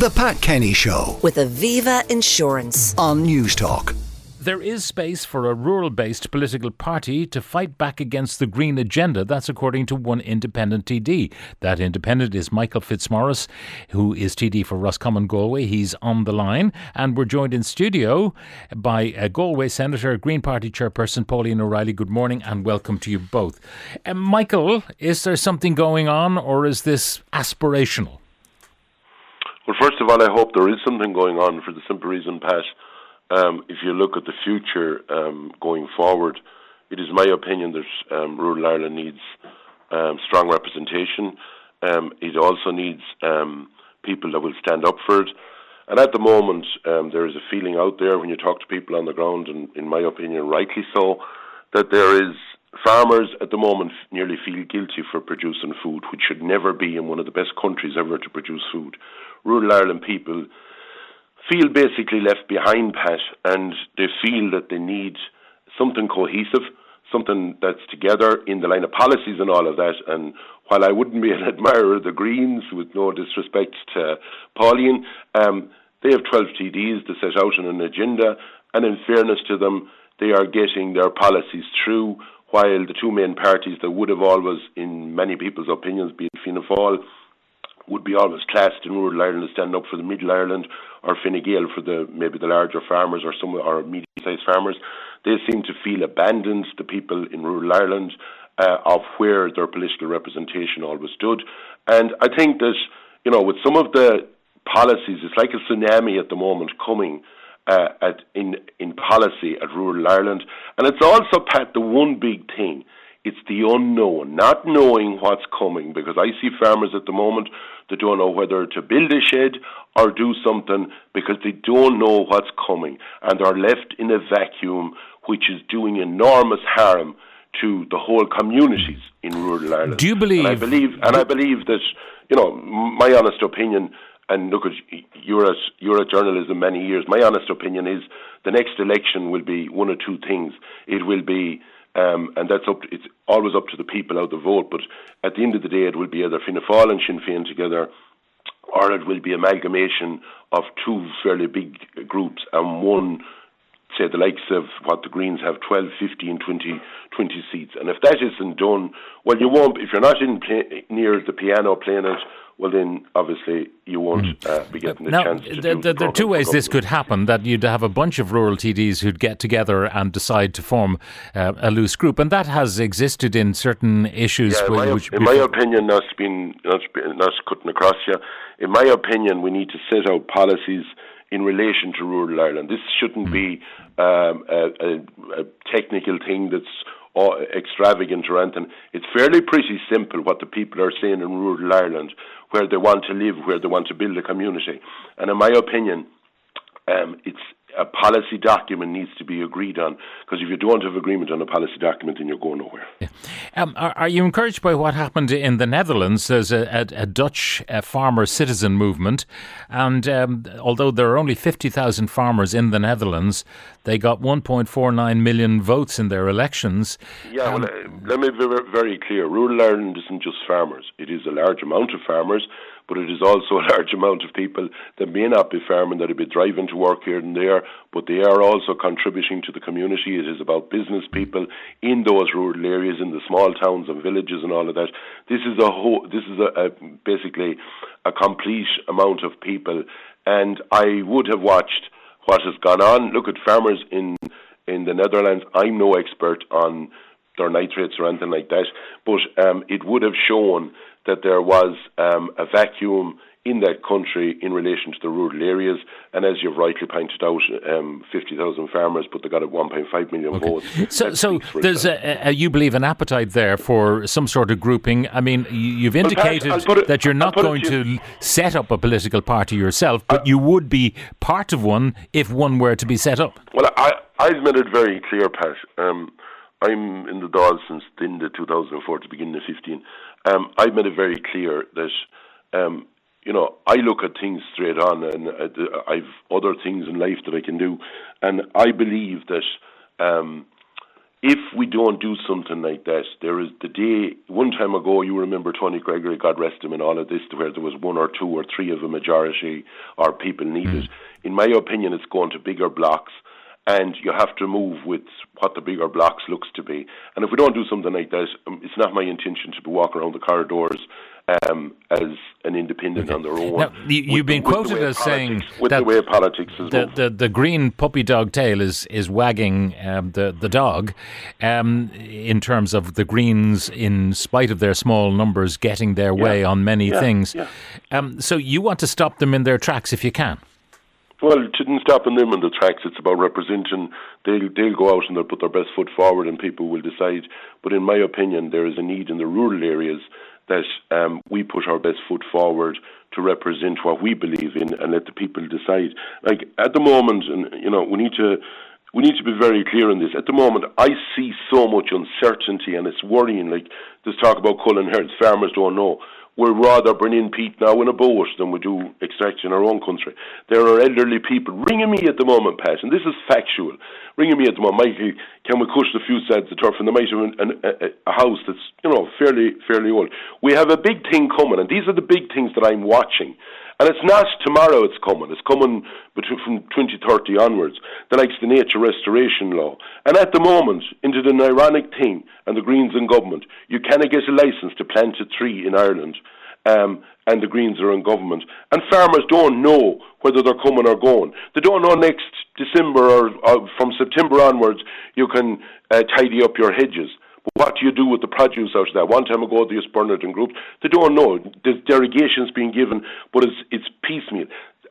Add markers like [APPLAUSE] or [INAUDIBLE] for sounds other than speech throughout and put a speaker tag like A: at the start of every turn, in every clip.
A: The Pat Kenny Show
B: with Aviva Insurance.
A: on Newstalk.
C: There is space for a rural based political party to fight back against the Green agenda. That's according to one independent TD. That independent is Michael Fitzmaurice, who is TD for Roscommon Galway. He's on the line. And we're joined in studio by uh, Galway Senator, Green Party Chairperson Pauline O'Reilly. Good morning and welcome to you both. Uh, Michael, is there something going on or is this aspirational?
D: Well, first of all, I hope there is something going on for the simple reason, Pat. Um, if you look at the future um, going forward, it is my opinion that um, rural Ireland needs um, strong representation. Um, it also needs um, people that will stand up for it. And at the moment, there is a feeling out there when you talk to people on the ground, and in my opinion, rightly so, that there is farmers at the moment nearly feel guilty for producing food, which should never be in one of the best countries ever to produce food. Rural Ireland people feel basically left behind, Pat, and they feel that they need something cohesive, something that's together in the line of policies and all of that. And while I wouldn't be an [LAUGHS] admirer of the Greens, with no disrespect to Pauline, um, they have 12 TDs to set out on an agenda, and in fairness to them, they are getting their policies through, while the two main parties that would have always, in many people's opinions, be it Fianna Fáil would be always classed in rural Ireland as standing up for the middle Ireland or Fine Gael for the maybe the larger farmers or some or medium sized farmers. They seem to feel abandoned, the people in rural Ireland, uh, of where their political representation always stood. And I think that, you know, with some of the policies, it's like a tsunami at the moment coming uh, at in in policy at rural Ireland. And it's also, Pat, the one big thing it's the unknown, not knowing what's coming, because I see farmers at the moment that don't know whether to build a shed or do something because they don't know what's coming and are left in a vacuum which is doing enormous harm to the whole communities in rural Ireland.
C: Do you believe?
D: And I believe, and I believe that you know my honest opinion. And look, at you're at you're journalism many years. My honest opinion is the next election will be one or two things. It will be um, and that's up. To, it's always up to the people out the vote. But at the end of the day, it will be either Fianna Fáil and Sinn Féin together, or it will be amalgamation of two fairly big groups and one. Say the likes of what the Greens have 12, 15, 20, 20 seats. And if that isn't done, well, you won't, if you're not in play, near the piano playing it, well, then obviously you won't uh, be getting the
C: now,
D: chance to
C: th-
D: do
C: th- there are two ways this could happen. That you'd have a bunch of rural TDs who'd get together and decide to form uh, a loose group, and that has existed in certain issues.
D: Yeah, in, my, in my opinion, not been not, been- not cutting across you. In my opinion, we need to set out policies in relation to rural Ireland. This shouldn't be um, a, a, a technical thing that's extravagant or anything. It's fairly pretty simple what the people are saying in rural Ireland, where they want to live, where they want to build a community. And in my opinion, um, it's a policy document needs to be agreed on because if you don't have agreement on a policy document, then you're going nowhere.
C: Um, are, are you encouraged by what happened in the Netherlands? There's a, a, a Dutch uh, farmer citizen movement, and um, although there are only 50,000 farmers in the Netherlands, they got 1.49 million votes in their elections.
D: Yeah, well, uh, let me be very clear. Rural Ireland isn't just farmers. It is a large amount of farmers, but it is also [LAUGHS] a large amount of people that may not be farming, that will be driving to work here and there, but they are also contributing to the community. It is about business people in those rural areas, in the small towns and villages and all of that. This is a whole, this is a, a basically a complete amount of people, and I would have watched what has gone on. Look at farmers in in the Netherlands. I'm no expert on their nitrates or anything like that, but um, it would have shown that there was um, a vacuum in that country in relation to the rural areas. And as you've rightly pointed out, um, 50,000 farmers, but they got a 1.5 million votes.
C: So, so there's a, a, you believe an appetite there for some sort of grouping. I mean, you- you've indicated
D: I'll it-
C: that you're not going
D: to you-
C: set up a political party yourself, but you would be part of one if one were to be set up.
D: Well, I, I've made it very clear, Pat. Um, I'm in the Dáil since the 2004 to beginning of 15. Um, I've made it very clear that, um, you know, I look at things straight on and uh, I've other things in life that I can do. And I believe that um, if we don't do something like that, there is the day. One time ago, you remember Tony Gregory, God rest him, and all of this, where there was one or two or three of a majority or people needed. Mm. In my opinion, it's going to bigger blocks and you have to move with what the bigger blocks looks to be. And if we don't do something like that, um, it's not my intention to be walking around the corridors um, as an independent okay. on their own.
C: Now, you, have been quoted as saying
D: with the way politics is
C: the, the, the, green puppy dog tail is is wagging um, the the dog um, in terms of the Greens, in spite of their small numbers, getting their yeah. way on many
D: yeah.
C: things.
D: Yeah.
C: Um, so you want to stop them in their tracks if you can.
D: Well, it shouldn't stop them in the tracks. It's about representing. They'll they'll go out and they'll put their best foot forward, and people will decide. But in my opinion, there is a need in the rural areas that um, we put our best foot forward to represent what we believe in, and let the people decide. Like at the moment, and you know, we need to we need to be very clear on this. At the moment, I see so much uncertainty, and it's worrying. Like there's talk about culling herds, farmers don't know we'll rather bring in peat now in a boat than we do extraction in our own country. There are elderly people ringing me at the moment, Pat, and this is factual. Ringing me at the moment, Michael, can we push the few sads of turf? And they might have an, a, a house that's you know fairly fairly old. We have a big thing coming, and these are the big things that I'm watching. And it's not tomorrow it's coming. It's coming between, from 2030 onwards. The likes the nature restoration law. And at the moment, into the ironic thing, and the Greens in government, you cannot get a licence to plant a tree in Ireland. Um, and the Greens are in government. And farmers don't know whether they're coming or going. They don't know next December or, or from September onwards you can uh, tidy up your hedges. But what do you do with the produce out of that? One time ago, the Bernardin group, they don't know. There's derogations being given, but it's, it's piecemeal.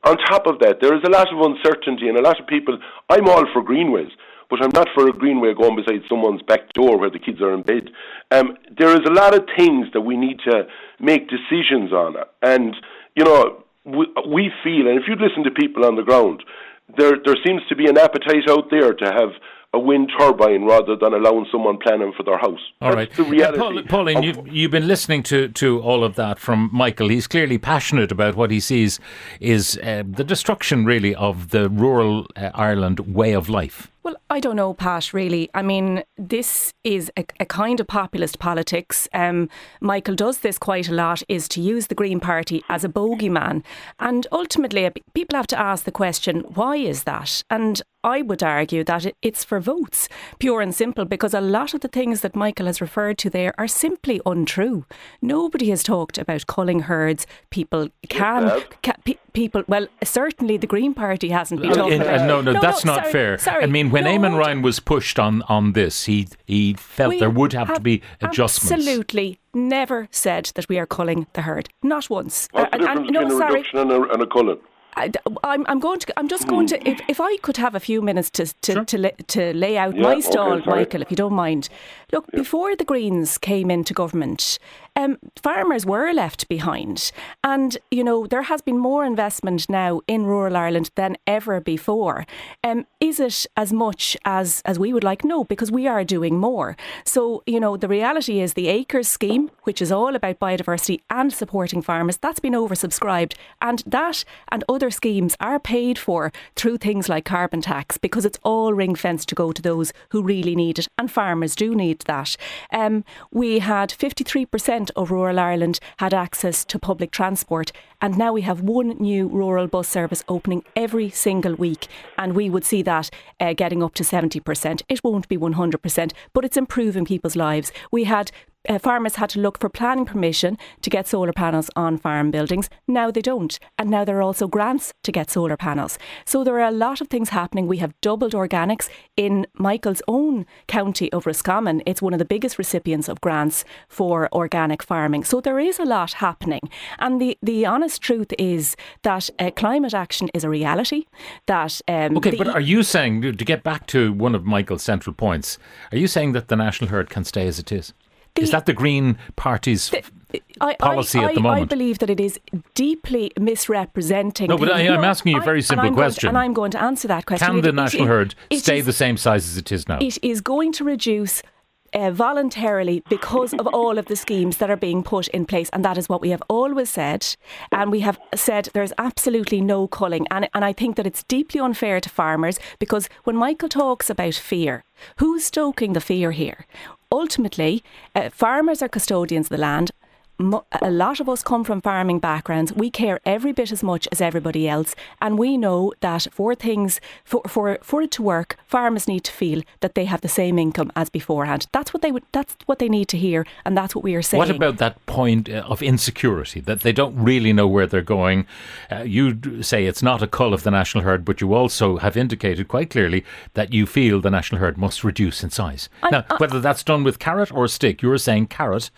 D: On top of that, there is a lot of uncertainty and a lot of people. I'm all for greenways, but I'm not for a greenway going beside someone's back door where the kids are in bed. Um, there is a lot of things that we need to make decisions on, and you know we, we feel, and if you listen to people on the ground, there there seems to be an appetite out there to have a wind turbine rather than allowing someone planning for their house.
C: All That's right.
D: the reality.
C: Paul, Pauline, you've, you've been listening to, to all of that from Michael. He's clearly passionate about what he sees is uh, the destruction, really, of the rural uh, Ireland way of life.
E: Well, I don't know, Pat, really. I mean, this is a, a kind of populist politics. Um, Michael does this quite a lot, is to use the Green Party as a bogeyman. And ultimately, people have to ask the question, why is that? And I would argue that it's for votes, pure and simple, because a lot of the things that Michael has referred to there are simply untrue. Nobody has talked about culling herds. People can, can pe- people. Well, certainly the Green Party hasn't been talking.
C: Uh, no, no, no, that's no, not sorry, fair.
E: Sorry,
C: I mean, when
E: no,
C: Eamon Ryan was pushed on on this, he he felt there would have, have to be adjustments.
E: Absolutely, never said that we are culling the herd. Not once.
D: What's uh, the difference and, and, no, between a reduction and a, and a culling?
E: I, am I'm going to. I'm just going to. If, if I could have a few minutes to to
C: sure.
E: to, lay, to, lay out
D: yeah,
E: my stall,
D: okay,
E: Michael, if you don't mind. Look, yeah. before the Greens came into government, um, farmers were left behind. And, you know, there has been more investment now in rural Ireland than ever before. Um, is it as much as, as we would like? No, because we are doing more. So, you know, the reality is the Acres scheme, which is all about biodiversity and supporting farmers, that's been oversubscribed. And that and other schemes are paid for through things like carbon tax because it's all ring fenced to go to those who really need it. And farmers do need that. Um, we had 53% of rural Ireland had access to public transport. And now we have one new rural bus service opening every single week. And we would see that uh, getting up to 70%. It won't be 100%, but it's improving people's lives. We had uh, farmers had to look for planning permission to get solar panels on farm buildings. Now they don't. And now there are also grants to get solar panels. So there are a lot of things happening. We have doubled organics in Michael's own county of Roscommon. It's one of the biggest recipients of grants for organic farming. So there is a lot happening. And the, the honest truth is that uh, climate action is a reality. That um,
C: Okay, but are you saying, to get back to one of Michael's central points, are you saying that the national herd can stay as it is? Is that the Green Party's the, I, policy
E: I,
C: at the moment?
E: I believe that it is deeply misrepresenting.
C: No, but I, am asking you a very simple
E: and
C: question.
E: To, and I'm going to answer that question.
C: Can
E: it,
C: the national
E: it,
C: herd
E: it
C: stay
E: is,
C: the same size as it is now?
E: It is going to reduce uh, voluntarily because of all of the schemes that are being put in place. And that is what we have always said. And we have said there's absolutely no culling. And, and I think that it's deeply unfair to farmers because when Michael talks about fear, who's stoking the fear here? Ultimately, uh, farmers are custodians of the land a lot of us come from farming backgrounds. We care every bit as much as everybody else, and we know that for things for for for it to work, farmers need to feel that they have the same income as beforehand. That's what they would. That's what they need to hear, and that's what we are saying.
C: What about that point uh, of insecurity that they don't really know where they're going? Uh, you say it's not a cull of the national herd, but you also have indicated quite clearly that you feel the national herd must reduce in size. I, now, whether that's done with carrot or stick, you're saying carrot.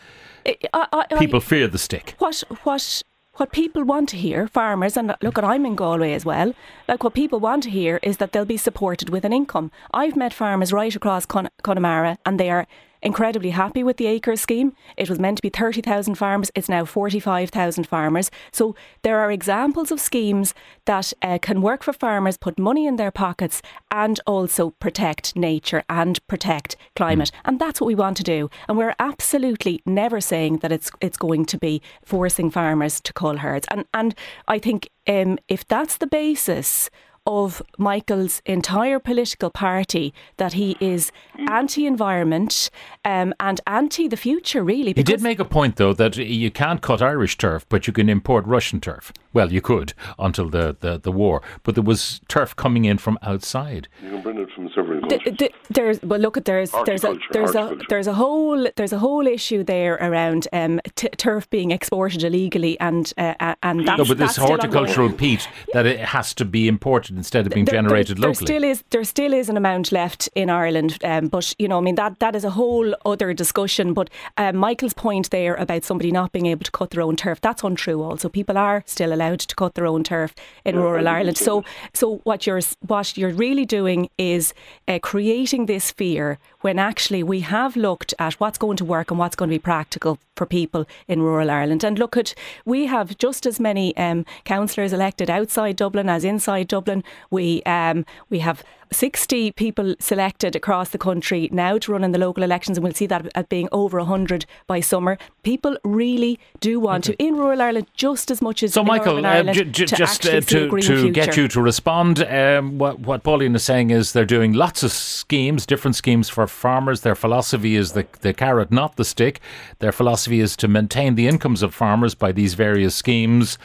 C: I, I, people fear the stick.
E: What what what people want to hear, farmers, and look, at I'm in Galway as well. Like what people want to hear is that they'll be supported with an income. I've met farmers right across Con- Connemara, and they are incredibly happy with the acres scheme. It was meant to be 30,000 farmers, it's now 45,000 farmers. So there are examples of schemes that uh, can work for farmers, put money in their pockets, and also protect nature and protect climate. Mm. And that's what we want to do. And we're absolutely never saying that it's it's going to be forcing farmers to cull herds. And and I think um, if that's the basis of Michael's entire political party that he is anti environment um, and anti the future, really.
C: He did make a point, though, that you can't cut Irish turf, but you can import Russian turf. Well, you could until the, the, the war, but there was turf coming in from outside.
D: You can bring it from several countries. The, the,
E: there's, well, look at there's there's a there's a there's a whole there's a whole issue there around um, t- turf being exported illegally, and uh, and that's,
C: no, but
E: this
C: horticultural peat that it has to be imported instead of being there, generated
E: there,
C: locally.
E: There still is there still is an amount left in Ireland, um, but you know, I mean that that is a whole other discussion. But um, Michael's point there about somebody not being able to cut their own turf that's untrue. Also, people are still allowed to cut their own turf in yeah, rural Ireland. So so what you're what you're really doing is uh, creating this fear when actually we have looked at what's going to work and what's going to be practical for people in rural Ireland. And look at we have just as many um, councillors elected outside Dublin as inside Dublin. We um, we have 60 people selected across the country now to run in the local elections, and we'll see that at being over 100 by summer. People really do want okay. to, in rural Ireland, just as much as
C: so,
E: in
C: Michael,
E: Urban Ireland,
C: uh, j-
E: to
C: just uh, to, to get you to respond, um, what, what Pauline is saying is they're doing lots of schemes, different schemes for farmers. Their philosophy is the, the carrot, not the stick. Their philosophy is to maintain the incomes of farmers by these various schemes.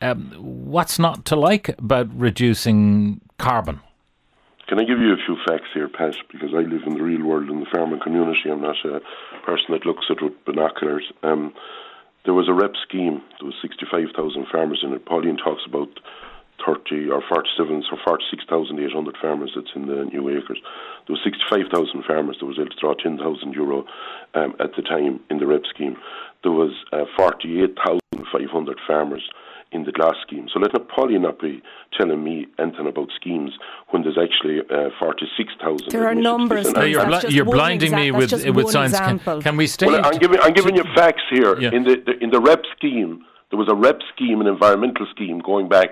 C: Um, what's not to like about reducing carbon?
D: Can I give you a few facts here, Pat? Because I live in the real world in the farming community. I'm not a person that looks at it with binoculars. Um, there was a REP scheme. There was 65,000 farmers in it. Pauline talks about 30 or 47 or 46,800 farmers that's in the new acres. There was 65,000 farmers that was able to draw 10,000 euro um, at the time in the REP scheme. There was uh, 48,500 farmers in the GLAS scheme. So let not Polly not be telling me anything about schemes when there's actually uh, 46,000.
E: There are numbers.
C: No, you're, bl- you're blinding exa- me with, with science. Can, can, we stay?
D: Well, I'm giving, I'm giving you facts here. Yeah. In, the, the, in the REP scheme, there was a REP scheme, an environmental scheme going back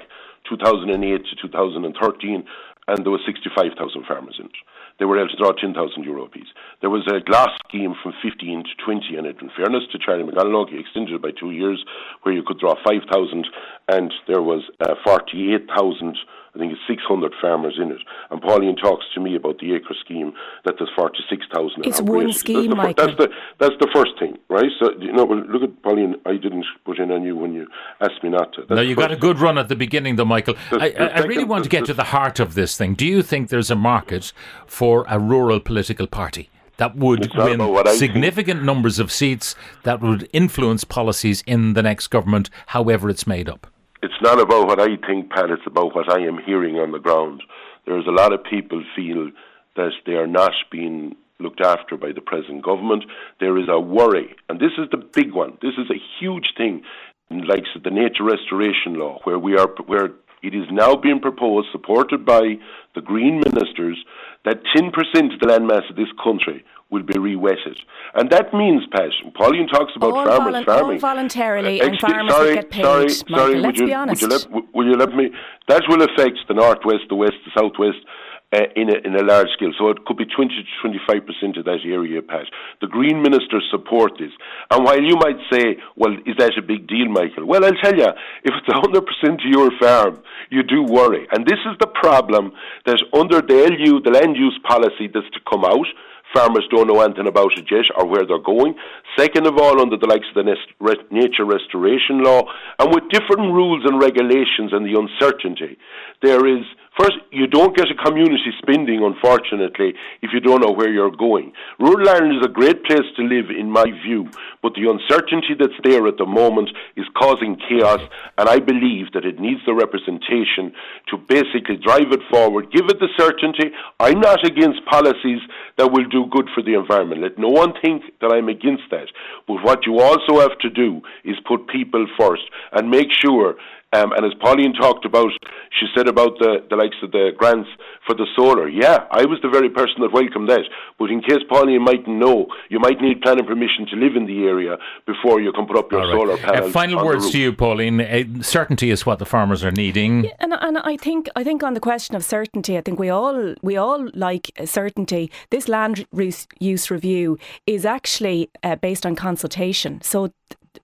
D: 2008 to 2013, and there was 65,000 farmers in it they were able to draw 10,000 euro apiece. There was a GLAS scheme from 15 to 20, and in fairness to Charlie McConalogue, he extended it by two years, where you could draw 5,000, and there was uh, 48,000 I think it's 600 farmers in it. And Pauline talks to me about the acre scheme that there's 46,000.
E: It's one scheme,
D: that's
E: the,
D: that's the, that's the first thing, right? So, you know, well, look at Pauline, I didn't put in on you when you asked me not to.
C: That's no, you got a good run at the beginning, though, Michael. The, I, I, I really want to get to the heart of this thing. Do you think there's a market for a rural political party? that would win significant numbers of seats that would influence policies in the next government, however it's made up
D: it's not about what I think, Pat. It's about what I am hearing on the ground. There's a lot of people feel that they are not being looked after by the present government. There is a worry, and this is the big one. This is a huge thing, like the nature restoration law, where we are where it is now being proposed, supported by the Green ministers, that 10% of the landmass of this country will be re-wetted. And that means, Pat, Pauline talks about
E: all
D: farmers
E: volu-
D: farming.
E: All voluntarily, uh, and farmers
D: sorry,
E: get paid.
D: Sorry,
E: Michael,
D: sorry,
E: let's
D: would you,
E: be honest.
D: Would you, let, will you let me? That will affect the northwest, the west, the southwest, uh, in, a, in a large scale. So it could be 20 to 25% of that area, Pat. The Green Ministers support this. And while you might say, well, is that a big deal, Michael? Well, I'll tell you, if it's 100% to your farm, you do worry. And this is the problem that under the LU, the land use policy that's to come out, farmers don't know anything about it yet or where they're going. Second of all, under the likes of the nature restoration law, and with different rules and regulations and the uncertainty, there is First, you don't get a community spending, unfortunately, if you don't know where you're going. Rural Ireland is a great place to live, in my view, but the uncertainty that's there at the moment is causing chaos, and I believe that it needs the representation to basically drive it forward, give it the certainty. I'm not against policies that will do good for the environment. Let no one think that I'm against that. But what you also have to do is put people first and make sure um, and as Pauline talked about, she said about the, the likes of the grants for the solar. Yeah, I was the very person that welcomed that. But in case Pauline mightn't know, you might need planning permission to live in the area before you can put up your right. solar panels.
C: Uh, final words to you, Pauline. Uh, certainty is what the farmers are needing.
E: Yeah, and, and I think I think on the question of certainty, I think we all we all like certainty. This land use review is actually uh, based on consultation. So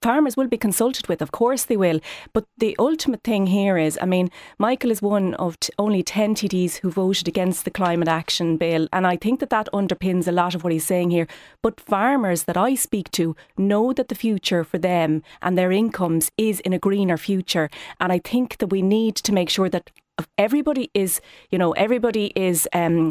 E: farmers will be consulted with, of course they will. But the ultimate thing here is, I mean, Michael is one of t- only 10 TDs who voted against the climate action bill. And I think that that underpins a lot of what he's saying here. But farmers that I speak to know that the future for them and their incomes is in a greener future. And I think that we need to make sure that everybody is, you know, everybody is. Um,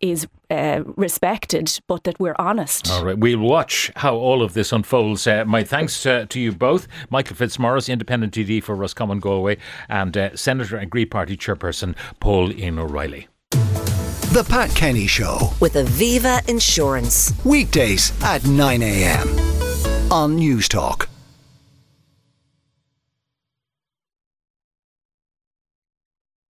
E: is uh, respected, but that we're honest.
C: All right, we'll watch how all of this unfolds. Uh, my thanks uh, to you both, Michael Fitzmaurice, Independent TD for Roscommon Galway, and uh, Senator and Green Party Chairperson Pauline O'Reilly.
A: The Pat Kenny Show
B: with Aviva Insurance
A: weekdays at 9 a.m. on Newstalk.